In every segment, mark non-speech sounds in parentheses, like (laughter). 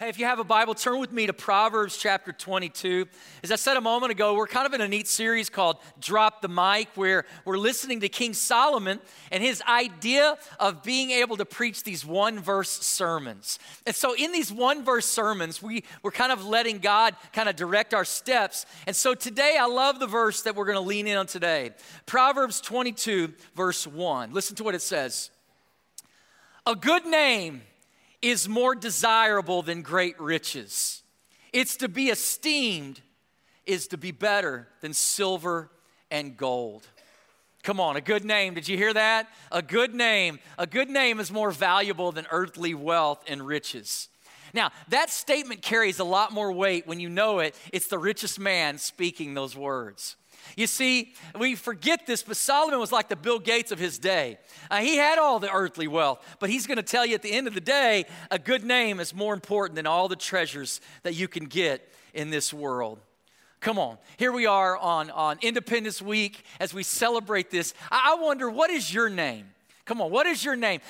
Hey, if you have a Bible, turn with me to Proverbs chapter 22. As I said a moment ago, we're kind of in a neat series called Drop the Mic, where we're listening to King Solomon and his idea of being able to preach these one verse sermons. And so, in these one verse sermons, we, we're kind of letting God kind of direct our steps. And so, today, I love the verse that we're going to lean in on today Proverbs 22, verse 1. Listen to what it says A good name is more desirable than great riches. It's to be esteemed is to be better than silver and gold. Come on, a good name. Did you hear that? A good name. A good name is more valuable than earthly wealth and riches. Now, that statement carries a lot more weight when you know it. It's the richest man speaking those words. You see, we forget this, but Solomon was like the Bill Gates of his day. Uh, he had all the earthly wealth, but he's going to tell you at the end of the day, a good name is more important than all the treasures that you can get in this world. Come on, here we are on, on Independence Week as we celebrate this. I, I wonder, what is your name? Come on, what is your name?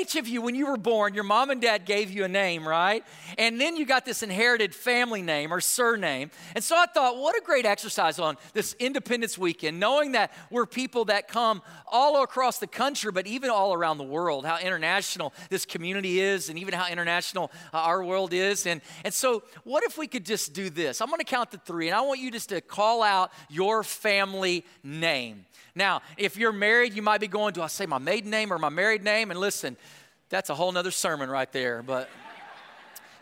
Each of you, when you were born, your mom and dad gave you a name, right? And then you got this inherited family name or surname. And so I thought, what a great exercise on this Independence Weekend, knowing that we're people that come all across the country, but even all around the world, how international this community is, and even how international uh, our world is. And, and so, what if we could just do this? I'm gonna count to three, and I want you just to call out your family name. Now, if you're married, you might be going, Do I say my maiden name or my married name? And listen, that's a whole nother sermon right there. But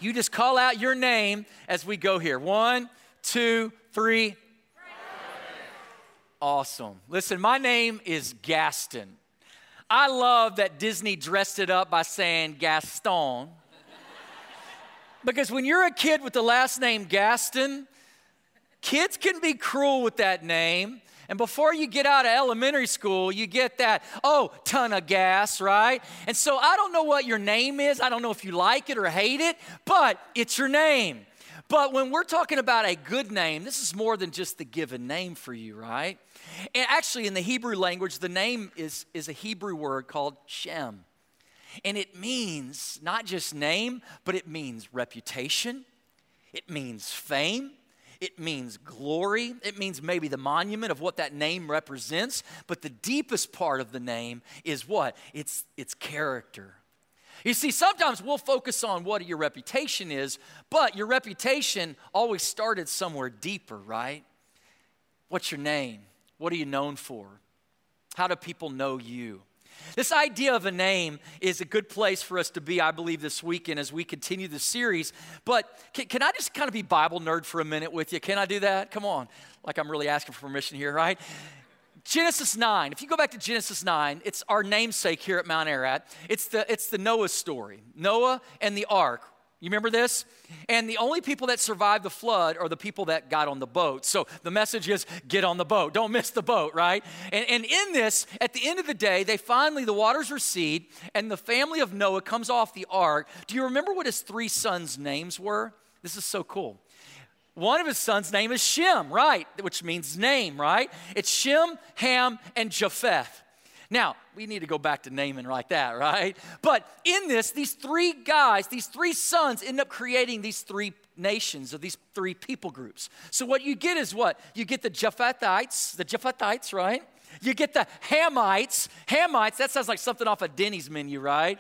you just call out your name as we go here. One, two, three. Awesome. Listen, my name is Gaston. I love that Disney dressed it up by saying Gaston. because when you're a kid with the last name Gaston, kids can be cruel with that name and before you get out of elementary school, you get that, oh, ton of gas, right? And so I don't know what your name is. I don't know if you like it or hate it, but it's your name. But when we're talking about a good name, this is more than just the given name for you, right? And actually, in the Hebrew language, the name is, is a Hebrew word called Shem. And it means not just name, but it means reputation, it means fame, it means glory. It means maybe the monument of what that name represents. But the deepest part of the name is what? It's, it's character. You see, sometimes we'll focus on what your reputation is, but your reputation always started somewhere deeper, right? What's your name? What are you known for? How do people know you? This idea of a name is a good place for us to be, I believe, this weekend as we continue the series. But can, can, I just kind of be Bible nerd for a minute with you? Can I do that? Come on. Like I'm really asking for permission here, right? Genesis 9. If you go back to Genesis 9, it's our namesake here at Mount Ararat. It's the, it's the Noah story Noah and the ark, you remember this? And the only people that survived the flood are the people that got on the boat. So the message is get on the boat. Don't miss the boat, right? And, and in this, at the end of the day, they finally, the waters recede, and the family of Noah comes off the ark. Do you remember what his three sons' names were? This is so cool. One of his sons' name is Shem, right? Which means name, right? It's Shem, Ham, and Japheth. Now, we need to go back to naming like that, right? But in this, these three guys, these three sons end up creating these three nations or these three people groups. So what you get is what? You get the Japhethites, the Japhethites, right? You get the Hamites. Hamites, that sounds like something off a Denny's menu, right?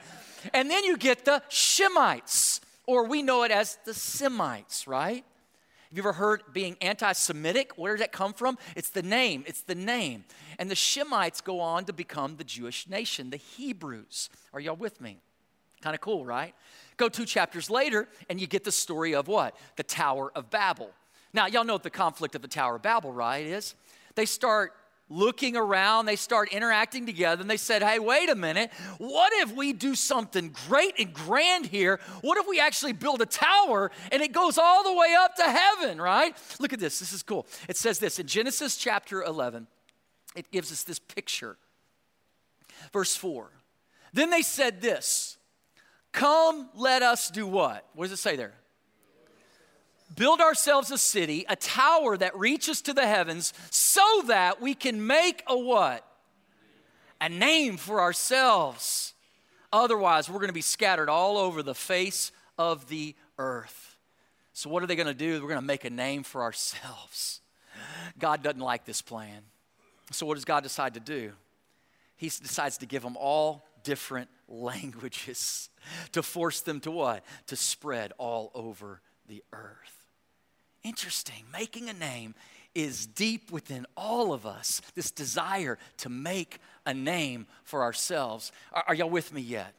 And then you get the Shemites, or we know it as the Semites, right? Have you ever heard being anti Semitic? Where did that come from? It's the name. It's the name. And the Shemites go on to become the Jewish nation, the Hebrews. Are y'all with me? Kind of cool, right? Go two chapters later, and you get the story of what? The Tower of Babel. Now, y'all know what the conflict of the Tower of Babel, right? Is they start looking around, they start interacting together, and they said, Hey, wait a minute. What if we do something great and grand here? What if we actually build a tower and it goes all the way up to heaven, right? Look at this. This is cool. It says this in Genesis chapter 11, it gives us this picture. Verse 4. Then they said this Come, let us do what? What does it say there? Build ourselves a city, a tower that reaches to the heavens, so that we can make a what? A name for ourselves. Otherwise, we're going to be scattered all over the face of the earth. So, what are they going to do? We're going to make a name for ourselves. God doesn't like this plan. So, what does God decide to do? He decides to give them all different (laughs) languages to force them to what? To spread all over the earth. Interesting. Making a name is deep within all of us this desire to make a name for ourselves. Are, are y'all with me yet?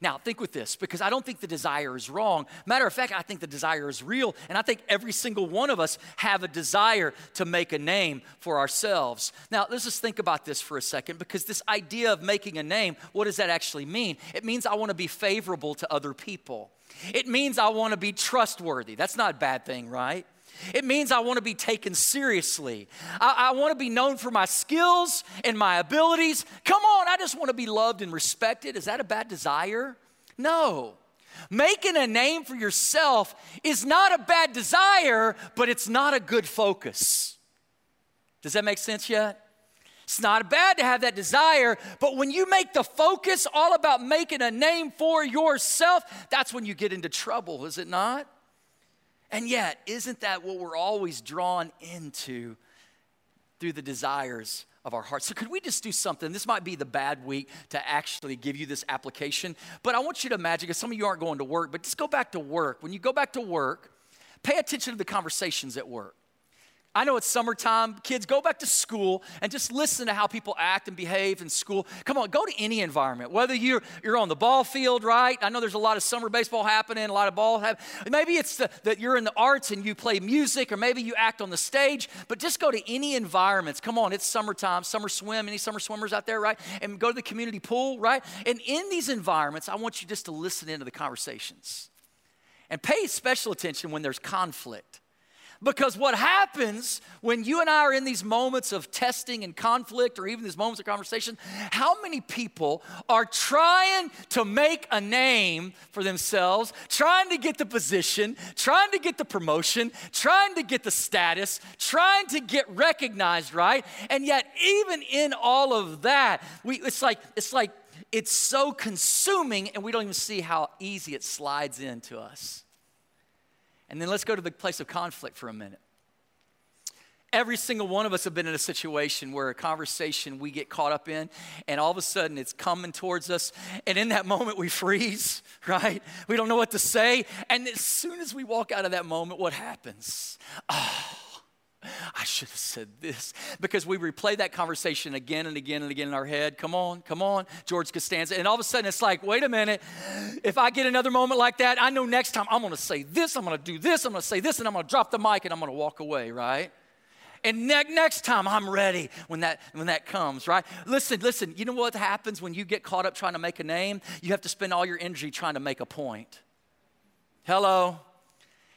Now, think with this because I don't think the desire is wrong. Matter of fact, I think the desire is real, and I think every single one of us have a desire to make a name for ourselves. Now, let's just think about this for a second because this idea of making a name, what does that actually mean? It means I want to be favorable to other people. It means I want to be trustworthy. That's not a bad thing, right? It means I want to be taken seriously. I, I, want to be known for my skills and my abilities. Come on, I just want to be loved and respected. Is that a bad desire? No. Making a name for yourself is not a bad desire, but it's not a good focus. Does that make sense yet? It's not bad to have that desire, but when you make the focus all about making a name for yourself, that's when you get into trouble, is it not? And yet, isn't that what we're always drawn into through the desires of our hearts? So, could we just do something? This might be the bad week to actually give you this application, but I want you to imagine, because some of you aren't going to work, but just go back to work. When you go back to work, pay attention to the conversations at work. I know it's summertime. Kids, go back to school and just listen to how people act and behave in school. Come on, go to any environment, whether you're, you're on the ball field, right? I know there's a lot of summer baseball happening, a lot of ball happening. Maybe it's the, that you're in the arts and you play music, or maybe you act on the stage, but just go to any environments. Come on, it's summertime, summer swim. Any summer swimmers out there, right? And go to the community pool, right? And in these environments, I want you just to listen into the conversations and pay special attention when there's conflict. Because what happens when you and I are in these moments of testing and conflict, or even these moments of conversation, how many people are trying to make a name for themselves, trying to get the position, trying to get the promotion, trying to get the status, trying to get recognized, right? And yet, even in all of that, we, it's like, it's like, it's so consuming, and we don't even see how easy it slides into us. And then let's go to the place of conflict for a minute. Every single one of us have been in a situation where a conversation we get caught up in, and all of a sudden it's coming towards us. And in that (laughs) moment, we freeze, (laughs) right? We don't know what to say. And as soon as we walk out of that moment, what happens? Oh, I should have said this because we replay that conversation again and again and again in our head. Come on, come on, George Costanza. And all of a sudden it's like, wait a minute. If I get another moment like that, I know next time I'm going to say this, I'm going to do this, I'm going to say this, and I'm going to drop the mic and I'm going to walk away, right? And ne- next time I'm ready when that, when that comes, right? Listen, listen, you know what happens when you get caught up trying to make a name? You have to spend all your energy trying to make a point. Hello?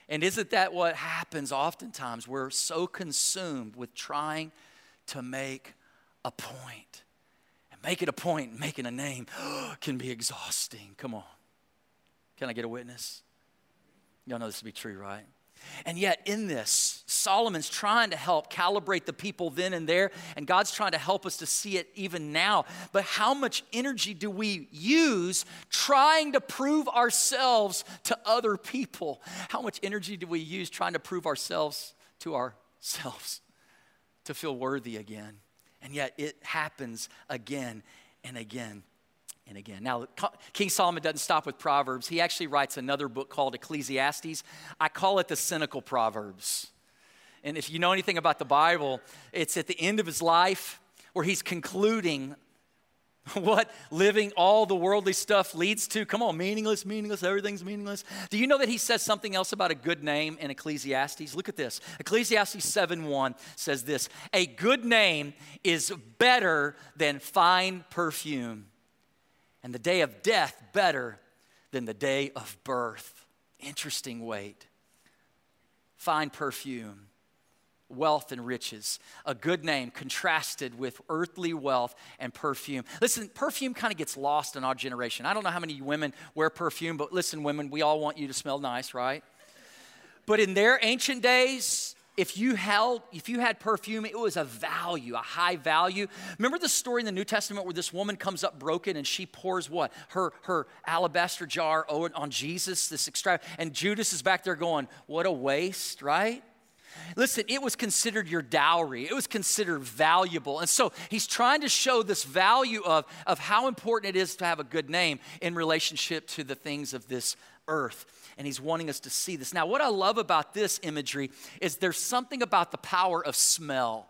And isn't that what happens oftentimes? We're so consumed with trying to make a point. And making a point, making a name (gasps) can be exhausting. Come on. Can I get a witness? Y'all know this to be true, right? And yet, in this, Solomon's trying to help calibrate the people then and there, and God's trying to help us to see it even now. But how much energy do we use trying to prove ourselves to other people? How much energy do we use trying to prove ourselves to ourselves to feel worthy again? And yet, it happens again and again and again. Now, King Solomon doesn't stop with Proverbs. He actually writes another book called Ecclesiastes. I call it the cynical Proverbs. And if you know anything about the Bible, it's at the end of his life where he's concluding (laughs) what living all the worldly stuff leads to. Come on, meaningless, meaningless, everything's meaningless. Do you know that he says something else about a good name in Ecclesiastes? Look at this. Ecclesiastes 7:1 says this: "A good name is better than fine perfume." And the day of death better than the day of birth. Interesting weight. Fine perfume, wealth and riches, a good name contrasted with earthly wealth and perfume. Listen, perfume kind of gets lost in our generation. I don't know how many women wear perfume, but listen, women, we all want you to smell nice, right? But in their ancient days, if you held if you had perfume it was a value a high value remember the story in the new testament where this woman comes up broken and she pours what her her alabaster jar on jesus this extra and judas is back there going what a waste right Listen, it was considered your dowry. It was considered valuable. And so he's trying to show this value of, of how important it is to have a good name in relationship to the things of this earth and he's wanting us to see this. Now, what I love about this imagery is there's something about the power of smell.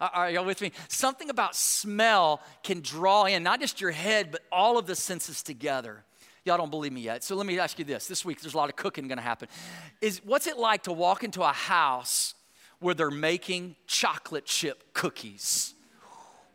Uh, are y'all with me? Something about smell can draw in not just your head, but all of the senses together. Y'all don't believe me yet. So let me ask you this. This week, there's a lot of cooking gonna happen. Is what's it like to walk into a house where they're making chocolate chip cookies?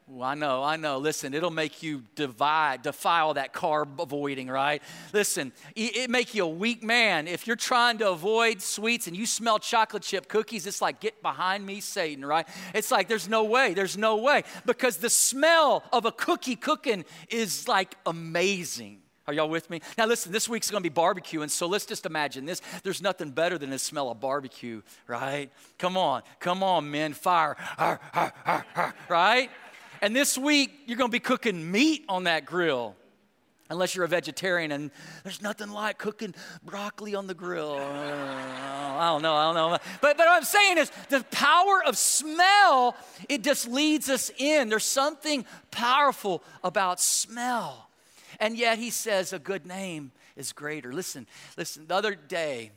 I know, I know. Listen, it'll make you divide, defile that carb avoiding, right? Listen, it, make you a weak man. If you're trying to avoid sweets and you smell chocolate chip cookies, it's like, get behind me, Satan, right? It's like, there's no way, there's no way. Because the smell of a cookie cooking is like amazing. Are y'all with me? Now, listen, this week's gonna be barbecue, and so let's just imagine this. There's nothing better than the smell of barbecue, right? Come on, come on, men, fire, right? And this week, you're going to be cooking meat on that grill. Unless you're a vegetarian and there's nothing like cooking broccoli on the grill. Uh, I don't know, I don't know. But, but what I'm saying is the power of smell, it just leads us in. There's something powerful about smell. And yet he says a good name is greater. Listen, listen, the other day,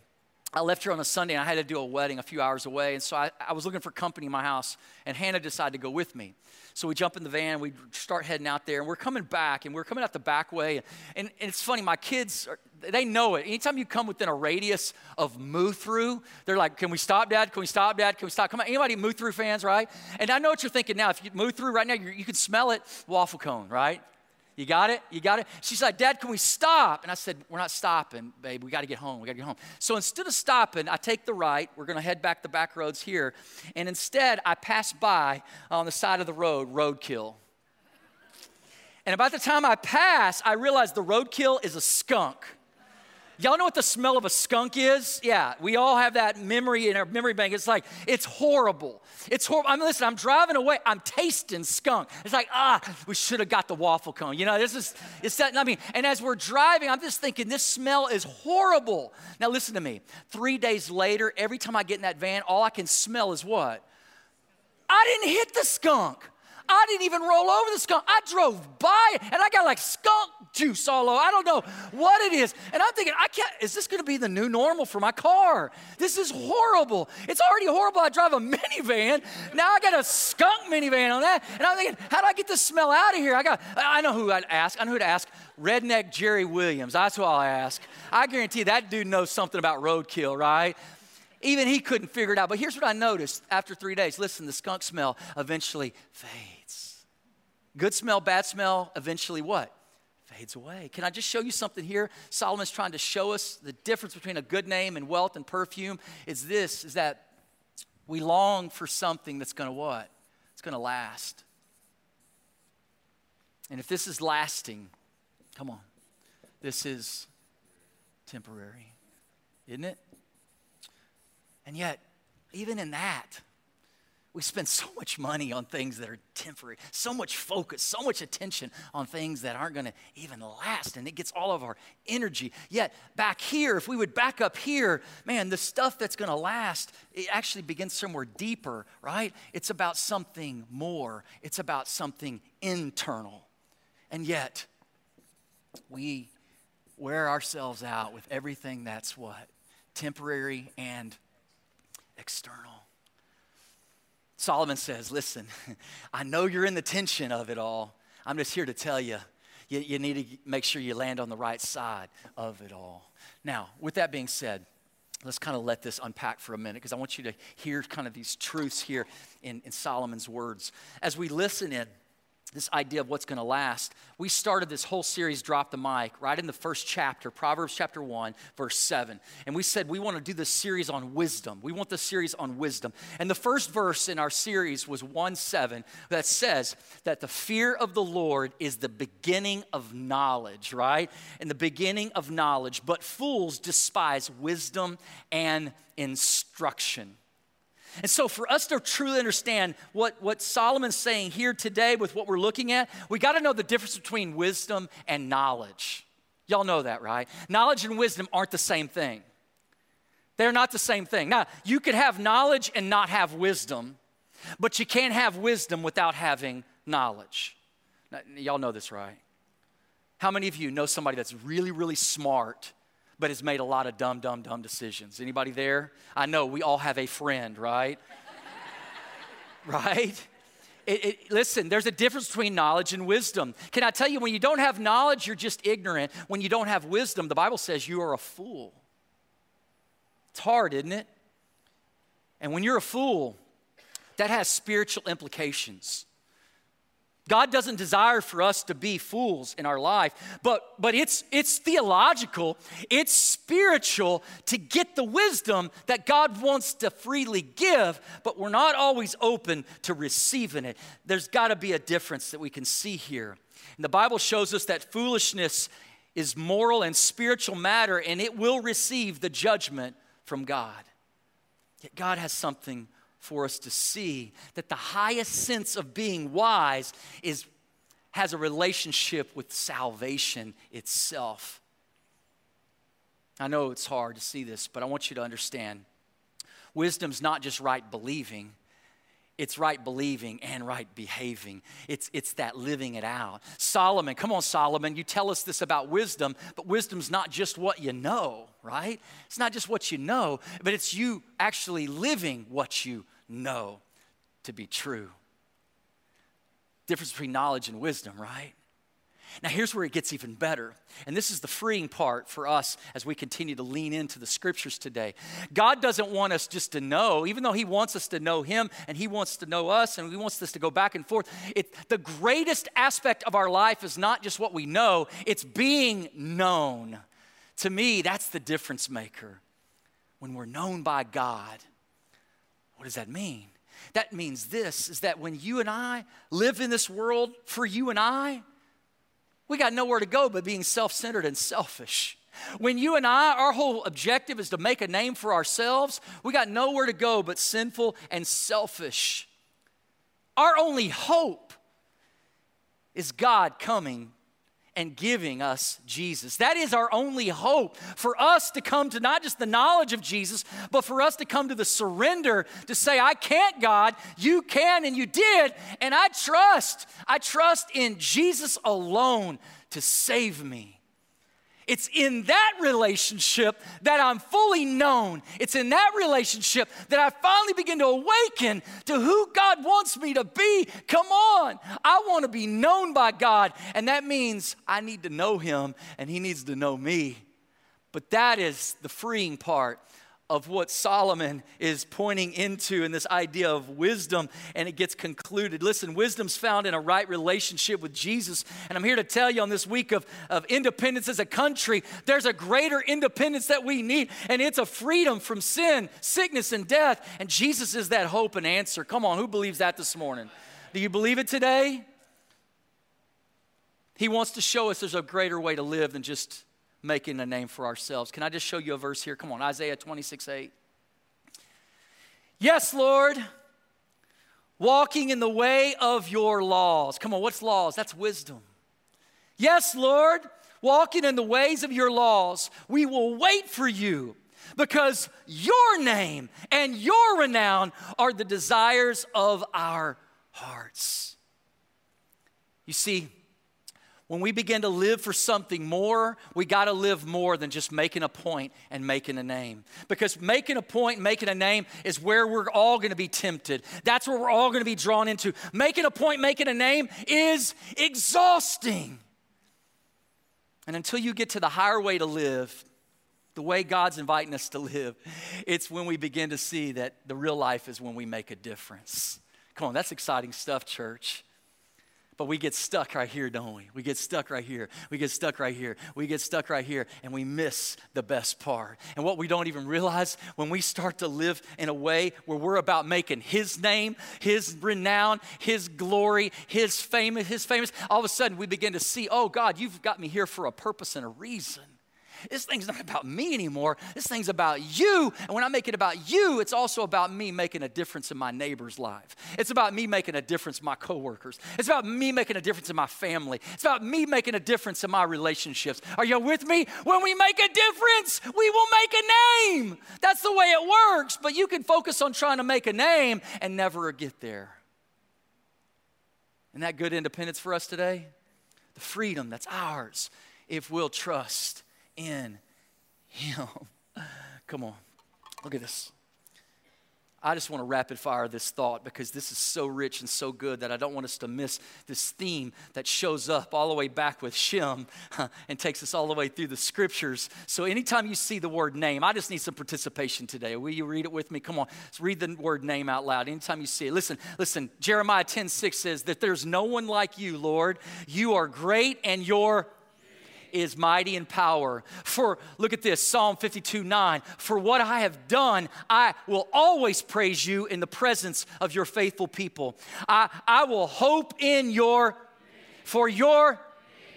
I left here on a Sunday and I had to do a wedding a few hours away. And so I, I was looking for company in my house, and Hannah decided to go with me. So we jump in the van, we start heading out there, and we're coming back, and we're coming out the back way. And, and, it's funny, my kids, are, they know it. Anytime you come within a radius of Moo Thru, they're like, Can we stop, Dad? Can we stop, Dad? Can we stop? Come on, anybody Moo Thru fans, right? And I know what you're thinking now. If you Moo Thru right now, you can smell it waffle cone, right? You got it? You got it? She's like, Dad, can we stop? And I said, We're not stopping, babe. We got to get home. We got to get home. So instead of stopping, I take the right. We're going to head back the back roads here. And instead, I pass by on the side of the road, roadkill. And about the time I pass, I realize the roadkill is a skunk. Y'all know what the smell of a skunk is? Yeah, we all have that memory in our memory bank. It's like, it's horrible. It's horrible. I mean, listen, I'm driving away, I'm tasting skunk. It's like, ah, we should have got the waffle cone. You know, this is, it's that, I mean, and as we're driving, I'm just thinking, this smell is horrible. Now, listen to me. Three days later, every time I get in that van, all I can smell is what? I didn't hit the skunk. I didn't even roll over the skunk. I drove by and I got like skunk juice all over. I don't know what it is. And I'm thinking, I can't, is this gonna be the new normal for my car? This is horrible. It's already horrible. I drive a (laughs) minivan. Now I got a skunk minivan on that. And I'm thinking, how do I get this smell out of here? I got, I know who I'd ask. I know who to ask. Redneck Jerry Williams. That's who I'll ask. I guarantee that dude knows something about roadkill, right? Even he couldn't figure it out. But here's what I noticed after three days. Listen, the skunk smell eventually fades. Good smell, bad smell, eventually what? Fades away. Can I just show you something here? Solomon's trying to show us the difference between a good name and wealth and perfume. Is this, is that we long for something that's gonna what? It's gonna last. And if this is lasting, come on, this is temporary, isn't it? And yet, even in that, we spend so much money on things that are temporary, so much focus, so much attention on things that aren't going to even last, and it gets all of our energy. Yet, back here, if we would back up here, man, the stuff that's going to last, it actually begins somewhere deeper, right? It's about something more, it's about something internal. And yet, we wear ourselves out with everything that's what? Temporary and external. Solomon says, Listen, (laughs) I know you're in the tension of it all. I'm just here to tell you, you, you need to make sure you land on the right side of it all. Now, with that being said, let's kind of let this unpack for a minute because I want you to hear kind of these truths here in, in Solomon's words. As we listen in, this idea of what's going to last. We started this whole series, Drop the Mic, right in the first chapter, Proverbs chapter 1, verse 7. And we said we want to do this series on wisdom. We want the series on wisdom. And the first verse in our series was 1 7 that says that the fear of the Lord is the beginning of knowledge, right? And the beginning of knowledge. But fools despise wisdom and instruction. And so, for us to truly understand what, what Solomon's saying here today with what we're looking at, we got to know the difference between wisdom and knowledge. Y'all know that, right? Knowledge and wisdom aren't the same thing. They're not the same thing. Now, you could have knowledge and not have wisdom, but you can't have wisdom without having knowledge. Now, y'all know this, right? How many of you know somebody that's really, really smart, but has made a lot of dumb, dumb, dumb decisions? Anybody there? I know we all have a friend, right? (laughs) right? It, it, listen, there's a difference between knowledge and wisdom. Can I tell you, when you don't have knowledge, you're just ignorant. When you don't have wisdom, the Bible says you are a fool. It's hard, isn't it? And when you're a fool, that has spiritual implications. God doesn't desire for us to be fools in our life, but, but it's, it's theological, it's spiritual to get the wisdom that God wants to freely give, but we're not always open to receiving it. There's got to be a difference that we can see here. And the Bible shows us that foolishness is moral and spiritual matter, and it will receive the judgment from God. Yet God has something for us to see that the highest sense of being wise is has a relationship with salvation itself. I know it's hard to see this, but I want you to understand wisdom's not just right believing, it's right believing and right behaving. It's, it's that living it out. Solomon, come on, Solomon, you tell us this about wisdom, but wisdom's not just what you know, right? It's not just what you know, but it's you actually living what you know to be true. Difference between knowledge and wisdom, right? Now, here's where it gets even better. And this is the freeing part for us as we continue to lean into the scriptures today. God doesn't want us just to know, even though He wants us to know Him and He wants to know us and He wants us to go back and forth. It, the greatest aspect of our life is not just what we know, it's being known. To me, that's the difference maker. When we're known by God, what does that mean? That means this is that when you and I live in this world for you and I, we got nowhere to go but being self centered and selfish. When you and I, our whole objective is to make a name for ourselves, we got nowhere to go but sinful and selfish. Our only hope is God coming and giving us Jesus. That is our only hope for us to come to not just the knowledge of Jesus, but for us to come to the surrender to say, I can't, God, you can and you did, and I trust. I trust in Jesus alone to save me. It's in that relationship that I'm fully known. It's in that relationship that I finally begin to awaken to who God wants me to be. Come on. I want to be known by God. And that means I need to know Him and He needs to know me. But that is the freeing part of what Solomon is pointing into in this idea of wisdom, and it gets concluded. Listen, wisdom's found in a right relationship with Jesus. And I'm here to tell you on this week of, of independence as a country, there's a greater independence that we need, and it's a freedom from sin, sickness, and death. And Jesus is that hope and answer. Come on, who believes that this morning? Do you believe it today? He wants to show us there's a greater way to live than just making a name for ourselves. Can I just show you a verse here? Come on, Isaiah 26 8. Yes, Lord, walking in the way of your laws. Come on, what's laws? That's wisdom. Yes, Lord, walking in the ways of your laws. We will wait for you because your name and your renown are the desires of our hearts. You see, when we begin to live for something more, we got to live more than just making a point and making a name. Because making a point making a name is where we're all going to be tempted. That's where we're all going to be drawn into. Making a point, making a name is exhausting. And until you get to the higher way to live, the way God's inviting us to live, it's when we begin to see that the real life is when we make a difference. Come on, that's exciting stuff, church. But we get stuck right here, don't we? We get stuck right here. We get stuck right here. We get stuck right here, and we miss the best part. And what we don't even realize when we start to live in a way where we're about making His name, His renown, His glory, His fame, His famous, all of a sudden we begin to see, oh God, you've got me here for a purpose and a reason. This thing's not about me anymore. This thing's about you. And when I make it about you, it's also about me making a difference in my neighbor's life. It's about me making a difference in my coworkers. It's about me making a difference in my family. It's about me making a difference in my relationships. Are you with me? When we make a difference, we will make a name. That's the way it works. But you can focus on trying to make a name and never get there. Isn't that good independence for us today? The freedom that's ours if we'll trust in Him. (laughs) Come on, look at this. I just want to rapid fire this thought because this is so rich and so good that I don't want us to miss this theme that shows up all the way back with Shem (laughs) and takes us all the way through the scriptures. So, anytime you see the word name, I just need some participation today. Will you read it with me? Come on, let's read the word name out loud. Anytime you see it, listen, listen. Jeremiah 10 6 says that there's no one like you, Lord. You are great and you're is mighty in power. For, look at this Psalm 52 9. For what I have done, I will always praise you in the presence of your faithful people. I, I will hope in your, for your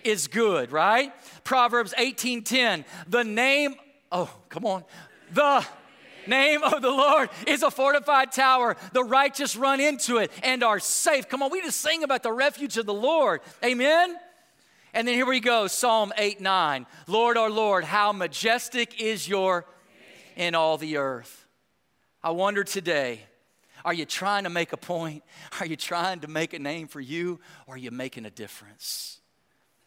is good, right? Proverbs 18 10. The name, oh, come on. The name of the Lord is a fortified tower. The righteous run into it and are safe. Come on, we just sing about the refuge of the Lord. Amen. And then here we go Psalm 8 9. Lord, our Lord, how majestic is your in all the earth. I wonder today, are you trying to make a point? (laughs) Are you trying to make a name for you? Or are you making a difference?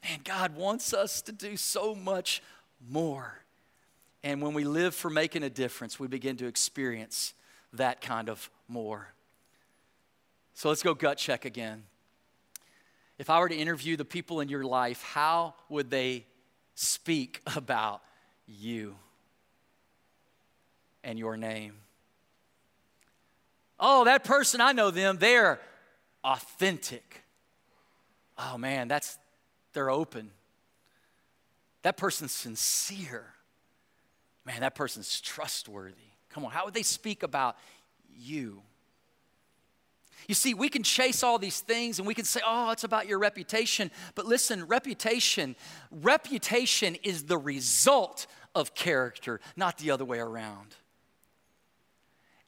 Man, God wants us to do so much more. And when we live for making a difference, we begin to experience that kind of more. So let's go gut check again. If I were to interview the people in your life, how would they speak (laughs) about you and your name? Oh, that person, I know them. They're authentic. Oh man, that's they're open. That person's sincere. Man, that person's trustworthy. Come on, how would they speak about you? You see, we can chase all these things and we can say, oh, it's about your reputation. But listen, reputation, reputation is the result of character, not the other way around.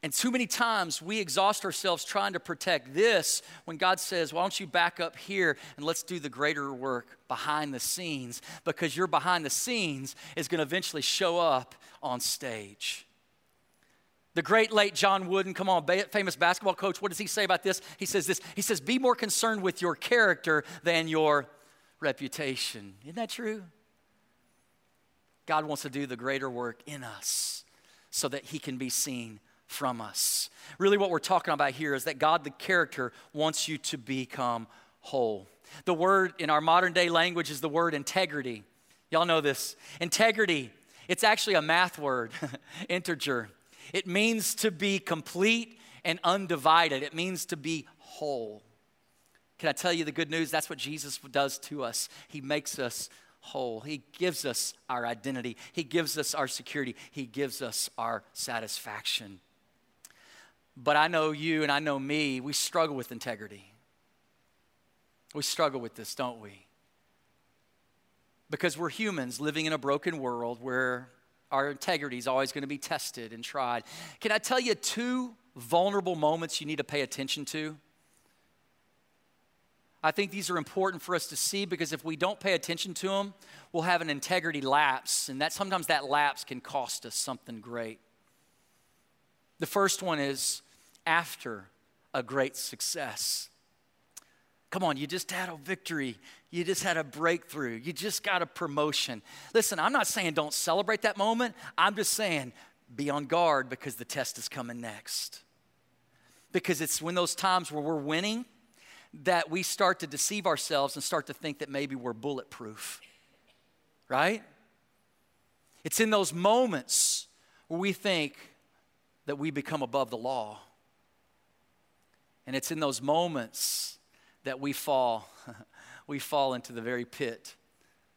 And too many times we exhaust ourselves trying to protect this when God says, Why don't you back up here and let's do the greater work behind the scenes? Because your behind the scenes is going to eventually show up on stage. The great late John Wooden, come on, famous basketball coach, what does he say about this? He says this He says, Be more concerned with your character than your reputation. Isn't that true? God wants to do the greater work in us so that he can be seen from us. Really, what we're talking about here is that God, the character, wants you to become whole. The word in our modern day language is the word integrity. Y'all know this. Integrity, it's actually a math word, (laughs) integer. It means to be complete and undivided, it means to be whole. Can I tell you the good news? That's what Jesus does to us. He makes us whole. He gives us our identity, He gives us our security, He gives us our satisfaction. But I know you and I know me, we struggle with integrity. We struggle with this, don't we? Because we're humans living in a broken world where our integrity is always going to be tested and tried. Can I tell you two vulnerable moments you need to pay attention to? I think these are important for us to see because if we don't pay attention to them, we'll have an integrity lapse, and that sometimes that lapse can cost us something great. The first one is after a great success. Come on, you just had a victory. You just had a breakthrough. You just got a promotion. Listen, I'm not saying don't celebrate that moment. I'm just saying be on guard because the test is coming next. Because it's when those times where we're winning that we start to deceive ourselves and start to think that maybe we're bulletproof. Right? It's in those moments where we think that we become above the law. And it's in those moments that we fall, (laughs) we fall into the very pit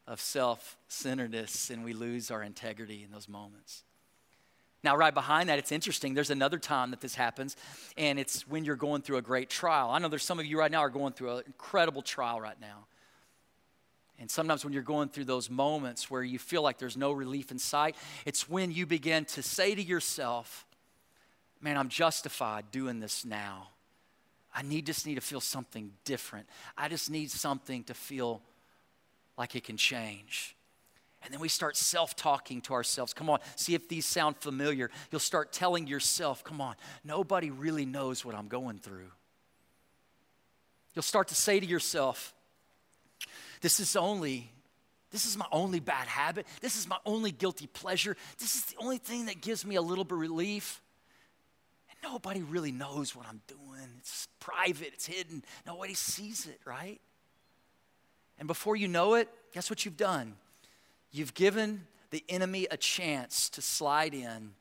of self centeredness and we lose our integrity in those moments. Now, right behind that, it's interesting. There's another time that this happens, and it's when you're going through a great trial. I know there's some of you right now are going through an incredible trial right now. And sometimes when you're going through those moments where you feel like there's no relief in sight, it's when you begin to say to yourself, Man, I'm justified doing this now. I need just need to feel something different. I just need something to feel like it can change. And then we start self talking to ourselves. Come on, see if these sound familiar. You'll start telling yourself, come on, nobody really knows what I'm going through. You'll start to say to yourself, this is only, this is my only bad habit. This is my only guilty pleasure. This is the only thing that gives me a little bit of relief. Nobody really knows what I'm doing. It's private, it's hidden. Nobody sees it, right? And before you know it, guess what you've done? You've given the enemy a chance to slide in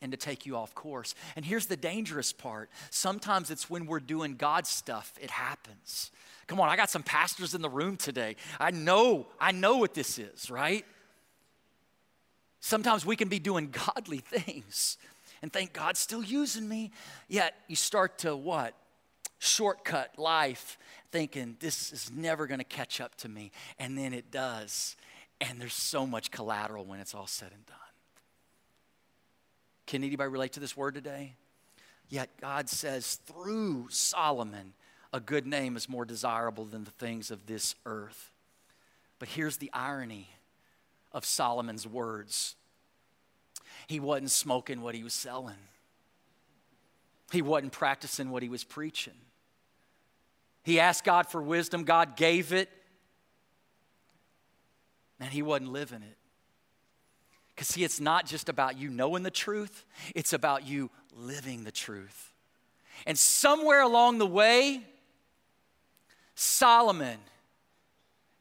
and to take you off course. And here's the dangerous part sometimes it's when we're doing God's stuff, it happens. Come on, I got some pastors in the room today. I know, I know what this is, right? Sometimes we can be doing (laughs) godly things and think God's still using me. Yet you start to what? Shortcut life thinking this is never going to catch up to me. And then it does. And there's so much collateral when it's all said and done. Can anybody relate to this word today? Yet God says through Solomon, a good name is more desirable than the things of this earth. But here's the irony of Solomon's words he wasn't smoking what he was selling, he wasn't practicing what he was preaching. He asked God for wisdom, God gave it, and he wasn't living it. Because, see, it's not just about you knowing the truth, it's about you living the truth. And somewhere along the way, Solomon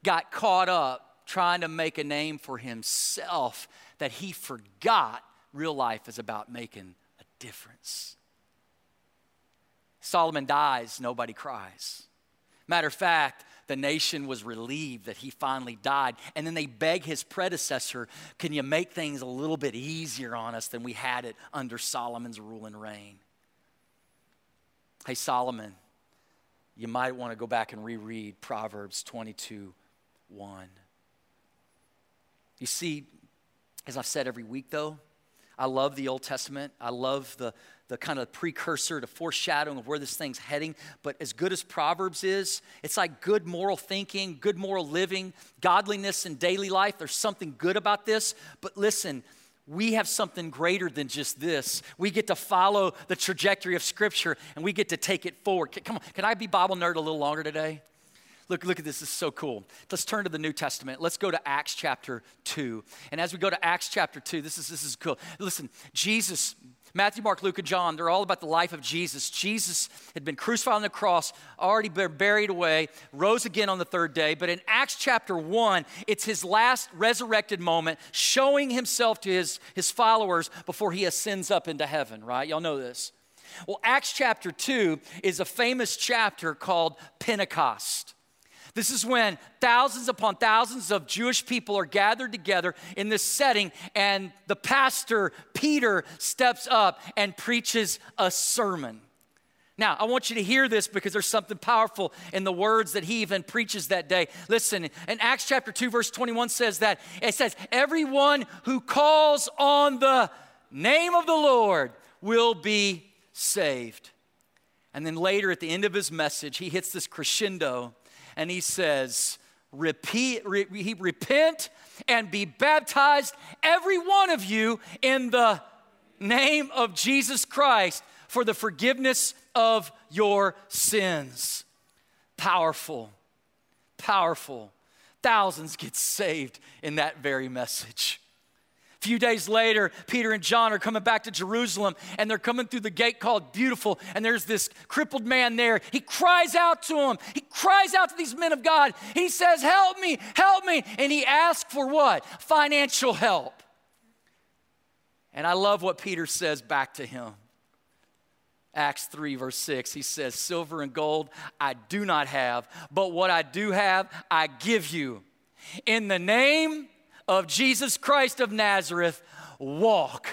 got caught up trying to make a name for himself that he forgot real life is about making a difference. Solomon dies, nobody cries. Matter of fact, the nation was relieved that he finally died. And then they beg his predecessor, Can you make things a little bit easier on us than we had it under Solomon's rule and reign? Hey, Solomon, you might want to go back and reread Proverbs 22 1. You see, as I've said every week, though, I love the Old Testament. I love the, the kind of precursor to foreshadowing of where this thing's heading. But as good as Proverbs is, it's like good moral thinking, good moral living, godliness in daily life. There's something good about this. But listen, we have something greater than just this. We get to follow the trajectory of Scripture and we get to take it forward. Come on, can I be Bible nerd a little longer today? Look, look at this. This is so cool. Let's turn to the New Testament. Let's go to Acts chapter 2. And as we go to Acts chapter 2, this is, this is cool. Listen, Jesus, Matthew, Mark, Luke, and John, they're all about the life of Jesus. Jesus had been crucified on the cross, already buried away, rose again on the third day. But in Acts chapter 1, it's his last resurrected moment, showing himself to his, his followers before he ascends up into heaven, right? Y'all know this. Well, Acts chapter 2 is a famous chapter called Pentecost. This is when thousands upon thousands of Jewish people are gathered together in this setting, and the pastor, Peter, steps up and preaches a sermon. Now, I want you to hear this because there's something powerful in the words that he even preaches that day. Listen, in Acts chapter 2, verse 21 says that it says, Everyone who calls on the name of the Lord will be saved. And then later at the end of his message, he hits this crescendo and he says, Repeat, re, repent and be baptized, every one of you, in the name of Jesus Christ for the forgiveness of your sins. Powerful, powerful. Thousands get saved in that very message few days later, Peter and John are coming back to Jerusalem and they're coming through the gate called Beautiful. And there's this crippled man there. He cries out to him. He cries out to these men of God. He says, Help me, help me. And he asks for what? Financial help. And I love what Peter says back to him. Acts 3, verse 6, he says, Silver and gold I do not have, but what I do have, I give you. In the name of Jesus Christ of Nazareth, walk.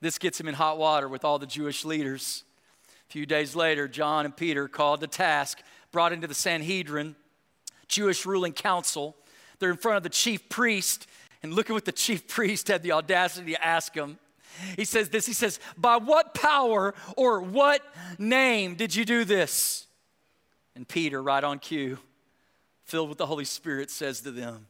This gets him in hot water with all the Jewish leaders. A few days later, John and Peter called to task, brought into the Sanhedrin. Jewish ruling council. They're in front of the chief priest, and look at what the chief (laughs) priest had the audacity to ask him. He says this He says, By what power or what name did you do this? And Peter, right on cue, filled with the Holy Spirit, says to them,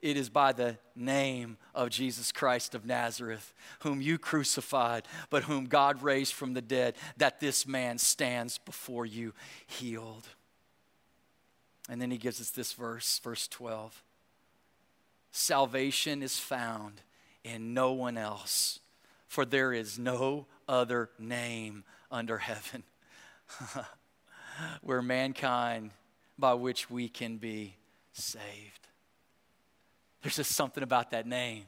It is by the name of Jesus Christ of Nazareth, whom you crucified, but whom God raised from the dead, that this man stands before you healed. And then he gives us this verse, verse 12. Salvation is found in no one else, for there is no other name under heaven (laughs) where mankind by which we can be saved. There's just something about that name.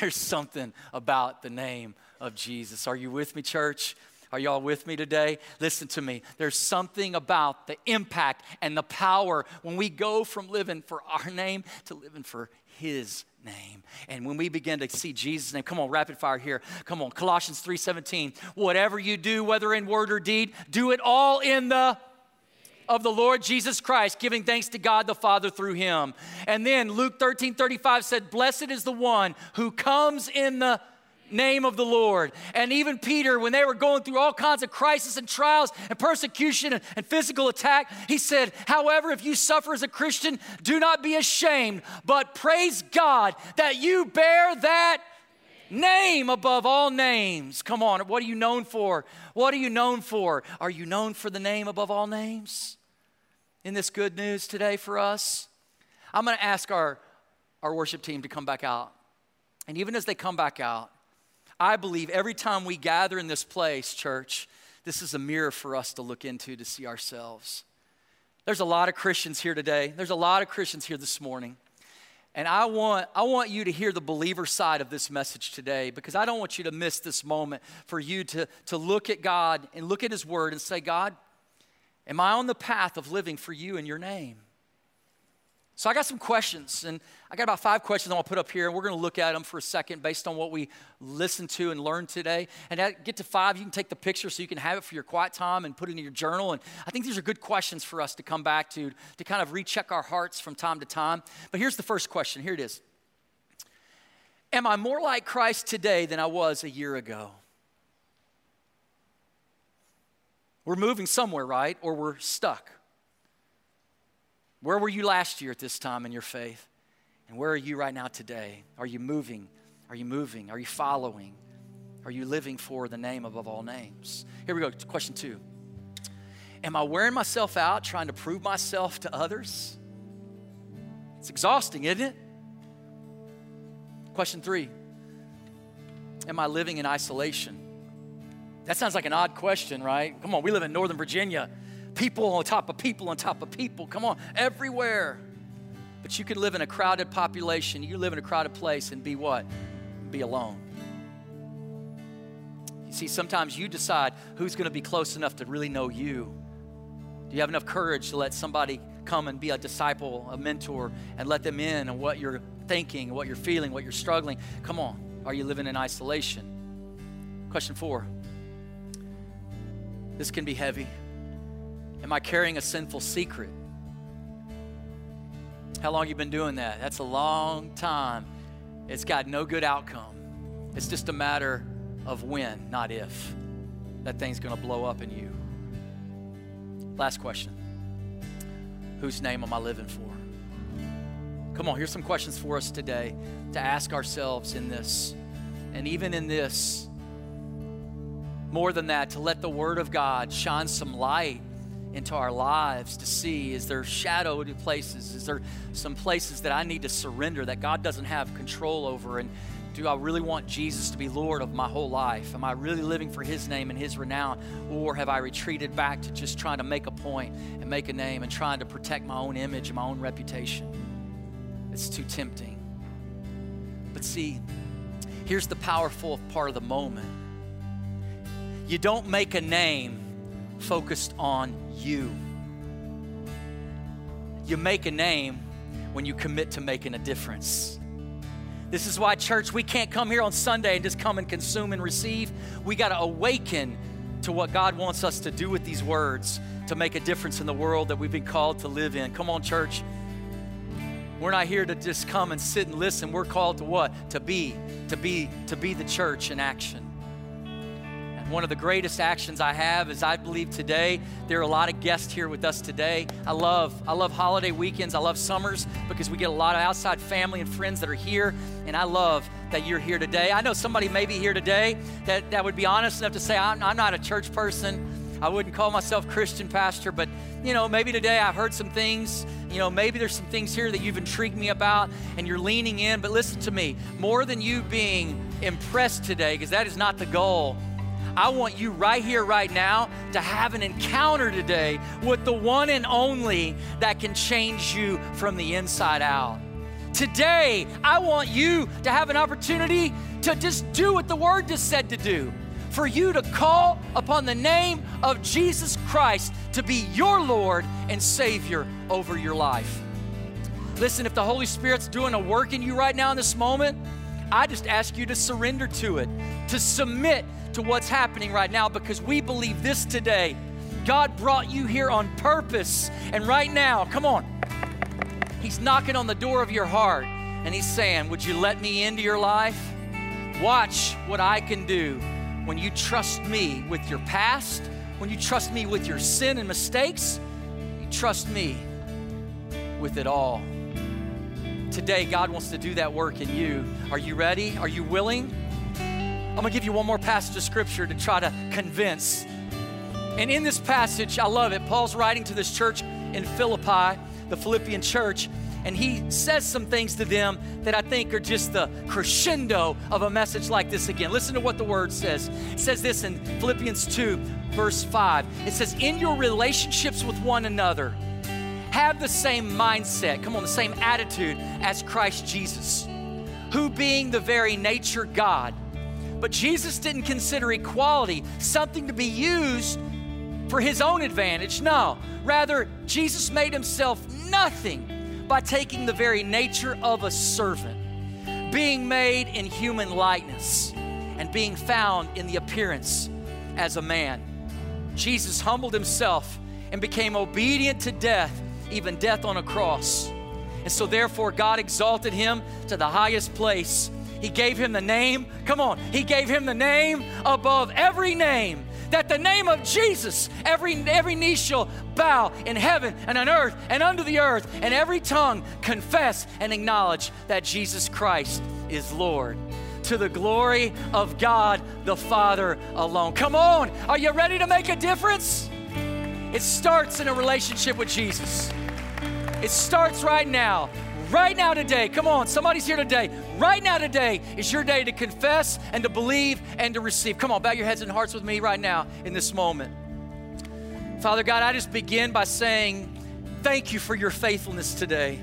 There's something about the name of Jesus. Are you with me, church? Are y'all with me today? Listen to me. There's something about the impact and the power when we go from living for our name to living for his name. And when we begin to see Jesus' name, come on, rapid fire here. Come on, Colossians 3:17. Whatever you do, whether in word or deed, do it all in the of the Lord Jesus Christ, giving thanks to God the Father through him. And then Luke 13 35 said, Blessed is the one who comes in the name of the Lord. And even Peter, when they were going through all kinds of crisis and trials and persecution and, and, physical attack, he said, However, if you suffer as a Christian, do not be ashamed, but praise God that you bear that name above all names. Come on, what are you known for? What are you known for? Are you known for the name above all names? In this good news today for us, I'm going to ask our, our worship team to come back out. And even as they come back out, I believe every time we gather in this place, church, this is a mirror for us to look into to see ourselves. There's a lot of Christians here today. There's a lot of Christians here this morning. And I want, I want you to hear the believer side of this message today because I don't want you to miss this moment for you to, to look at God and look at His Word and say, God, am I on the path of living for you in your name? So I got some questions, and I got about five questions I'm gonna put up here, and we're to look at them for a second based on what we listened to and learned today. And at get to five, you can take the picture so you can have it for your quiet time and put it in your journal. And I think these are good questions for us to come back to to kind of recheck our hearts from time to time. But here's the first question. Here it is. Am I more like Christ today than I was a year ago? We're moving somewhere, right? Or we're stuck. Where were you last year at this time in your faith? And where are you right now today? Are you moving? Are you moving? Are you following? Are you living for the name above all names? Here we go. Question two Am I wearing myself out trying to prove myself to others? It's exhausting, isn't it? Question three Am I living in isolation? That sounds like an odd question, right? Come on, we live in Northern Virginia people on top of people on top of people. Come on, everywhere. But you can live in a crowded population. You live in a crowded place and be what? Be alone. You see, sometimes you decide who's going to be close enough to really know you. Do you have enough courage to let somebody come and be a disciple, a mentor, and let them in on what you're thinking, what you're feeling, what you're struggling? Come on. Are you living in isolation? Question four. This can be heavy. Am I carrying a sinful secret? How long you been doing that? That's a long time. It's got no good outcome. It's just a matter of when, not if, that thing's going to blow up in you. Last question. Whose name am I living for? Come on, here's some questions for us today to ask ourselves in this. And even in this, more than that, to let the Word of God shine some light into our lives to see is there shadowed places? Is there some places that I need to surrender that God doesn't have control over? And do I really want Jesus to be Lord of my whole life? Am I really living for His name and His renown? Or have I retreated back to just trying to make a point and make a name and trying to protect my own image and my own reputation? It's too tempting. But see, here's the powerful part of the moment you don't make a name focused on you. You make a name when you commit to making a difference. This is why, church, we can't come here on Sunday and just come and consume and receive. We got to awaken to what God wants us to do with these words to make a difference in the world that we've been called to live in. Come on, church. We're not here to just come and sit and listen. We're called to what? To be, to be, to be the church in action. One of the greatest actions I have is I believe today there are a lot of guests here with us today. I love, I love holiday weekends. I love summers because we get a lot of outside family and friends that are here. And I love that you're here today. I know somebody may be here today that, that would be honest enough to say, I'm, I'm not a church person. I wouldn't call myself Christian pastor, but you know, maybe today I've heard some things. You know, maybe there's some things here that you've intrigued me about and you're leaning in. But listen to me, more than you being impressed today, because that is not the goal. I want you right here, right now, to have an encounter today with the one and only that can change you from the inside out. Today, I want you to have an opportunity to just do what the Word just said to do for you to call upon the name of Jesus Christ to be your Lord and Savior over your life. Listen, if the Holy Spirit's doing a work in you right now in this moment, I just ask you to surrender to it, to submit to what's happening right now because we believe this today. God brought you here on purpose. And right now, come on, He's knocking on the door of your heart and He's saying, Would you let me into your life? Watch what I can do when you trust me with your past, when you trust me with your sin and mistakes, you trust me with it all. Today, God wants to do that work in you. Are you ready? Are you willing? I'm gonna give you one more passage of scripture to try to convince. And in this passage, I love it. Paul's writing to this church in Philippi, the Philippian church, and he says some things to them that I think are just the crescendo of a message like this again. Listen to what the word says. It says this in Philippians 2, verse 5. It says, In your relationships with one another, have the same mindset, come on, the same attitude as Christ Jesus, who being the very nature God. But Jesus didn't consider equality something to be used for his own advantage. No, rather, Jesus made himself nothing by taking the very nature of a servant, being made in human likeness, and being found in the appearance as a man. Jesus humbled himself and became obedient to death, even death on a cross. And so, therefore, God exalted him to the highest place. He gave him the name, come on, he gave him the name above every name that the name of Jesus, every, every knee shall bow in heaven and on earth and under the earth, and every tongue confess and acknowledge that Jesus Christ is Lord. To the glory of God the Father alone. Come on, are you ready to make a difference? It starts in a relationship with Jesus. It starts right now. Right now, today, come on, somebody's here today. Right now, today is your day to confess and to believe and to receive. Come on, bow your heads and hearts with me right now in this moment. Father God, I just begin by saying thank you for your faithfulness today.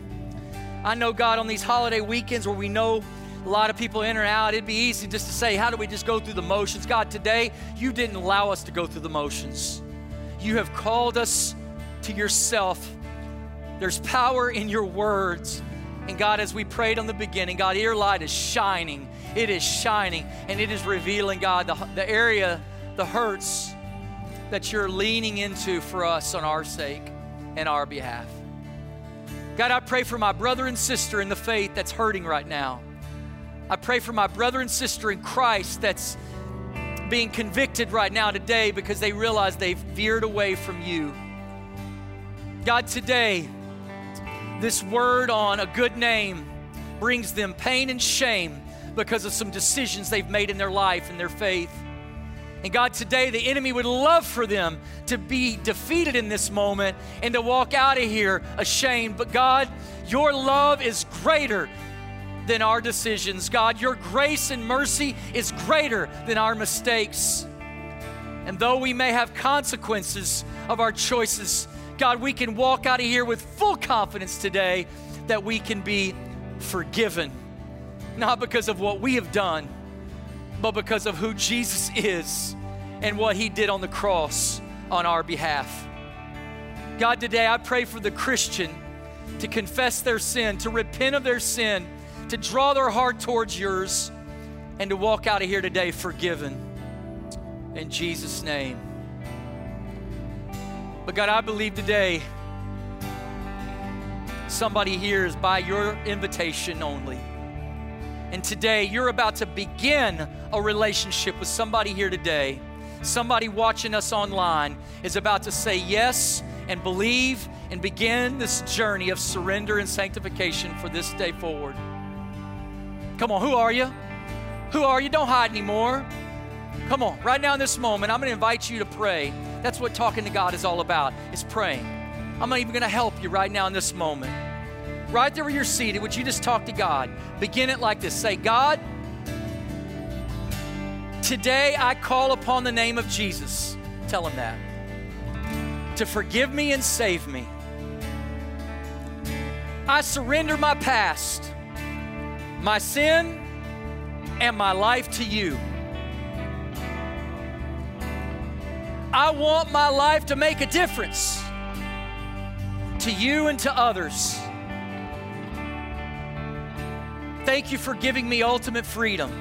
I know, God, on these holiday weekends where we know a lot of people in or out, it'd be easy just to say, how do we just go through the motions? God, today, you didn't allow us to go through the motions. You have called us to yourself. There's power in your words. And God, as we prayed on the beginning, God, your light is shining. It is shining and it is revealing, God, the, the area, the hurts that you're leaning into for us on our sake and our behalf. God, I pray for my brother and sister in the faith that's hurting right now. I pray for my brother and sister in Christ that's being convicted right now today because they realize they've veered away from you. God, today, this word on a good name brings them pain and shame because of some decisions they've made in their life and their faith. And God, today the enemy would love for them to be defeated in this moment and to walk out of here ashamed. But God, your love is greater than our decisions. God, your grace and mercy is greater than our mistakes. And though we may have consequences of our choices, God, we can walk out of here with full confidence today that we can be forgiven. Not because of what we have done, but because of who Jesus is and what he did on the cross on our behalf. God, today I pray for the Christian to confess their sin, to repent of their sin, to draw their heart towards yours, and to walk out of here today forgiven. In Jesus' name. But God, I believe today somebody here is by your invitation only. And today you're about to begin a relationship with somebody here today. Somebody watching us online is about to say yes and believe and begin this journey of surrender and sanctification for this day forward. Come on, who are you? Who are you? Don't hide anymore. Come on, right now in this moment, I'm going to invite you to pray. That's what talking to God is all about, is praying. I'm not even going to help you right now in this moment. Right there where you're seated, would you just talk to God? Begin it like this Say, God, today I call upon the name of Jesus. Tell him that. To forgive me and save me. I surrender my past, my sin, and my life to you. I want my life to make a difference to you and to others. Thank you for giving me ultimate freedom.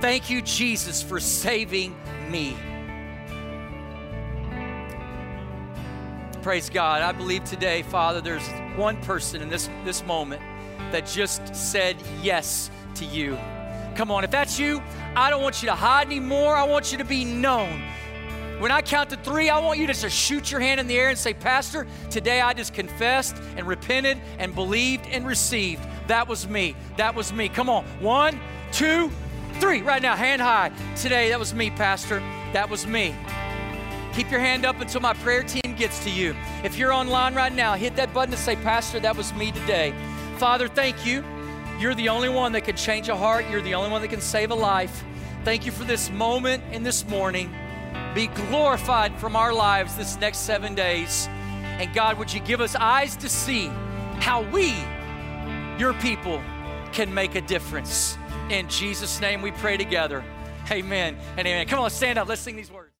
Thank you, Jesus, for saving me. Praise God. I believe today, Father, there's one person in this, this moment that just said yes to you. Come on, if that's you, I don't want you to hide anymore. I want you to be known. When I count to three, I want you to just shoot your hand in the air and say, Pastor, today I just confessed and repented and believed and received. That was me. That was me. Come on. One, two, three. Right now, hand high. Today, that was me, Pastor. That was me. Keep your hand up until my prayer team gets to you. If you're online right now, hit that button to say, Pastor, that was me today. Father, thank you. You're the only one that can change a heart, you're the only one that can save a life. Thank you for this moment and this morning. Be glorified from our lives this next seven days. And God, would you give us eyes to see how we, your people, can make a difference? In Jesus' name we pray together. Amen and amen. Come on, stand up. Let's sing these words.